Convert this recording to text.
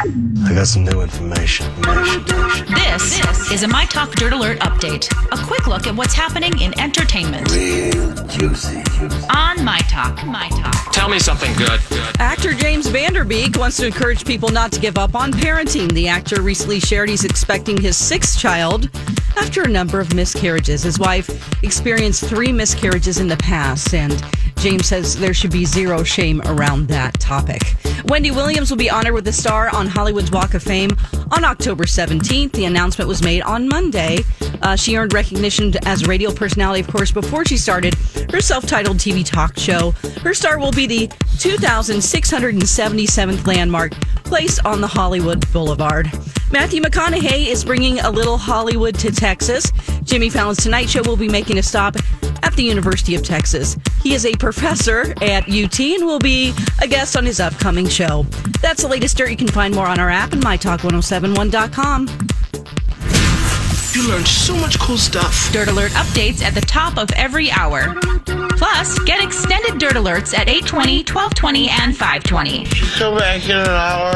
I got some new information. information. This, is a My Talk Dirt Alert update. A quick look at what's happening in entertainment. Real juicy. On My Talk. My Talk. Tell me something good. Actor James Van Der Beek wants to encourage people not to give up on parenting. The actor recently shared he's expecting his sixth child after a number of miscarriages. His wife experienced three miscarriages in the past, and James says there should be zero shame around that topic. Wendy Williams will be honored with a star on Hollywood's Walk of Fame on October 17th. The announcement was made on Monday. Uh, she earned recognition as a radio personality, of course, before she started her self titled TV talk show. Her star will be the 2,677th landmark placed on the Hollywood Boulevard. Matthew McConaughey is bringing a little Hollywood to Texas. Jimmy Fallon's Tonight Show will be making a stop the University of Texas. He is a professor at UT and will be a guest on his upcoming show. That's the latest dirt. You can find more on our app and mytalk1071.com. You learned so much cool stuff. Dirt Alert updates at the top of every hour. Plus, get extended Dirt Alerts at 820, 1220, and 520. Go back in an hour.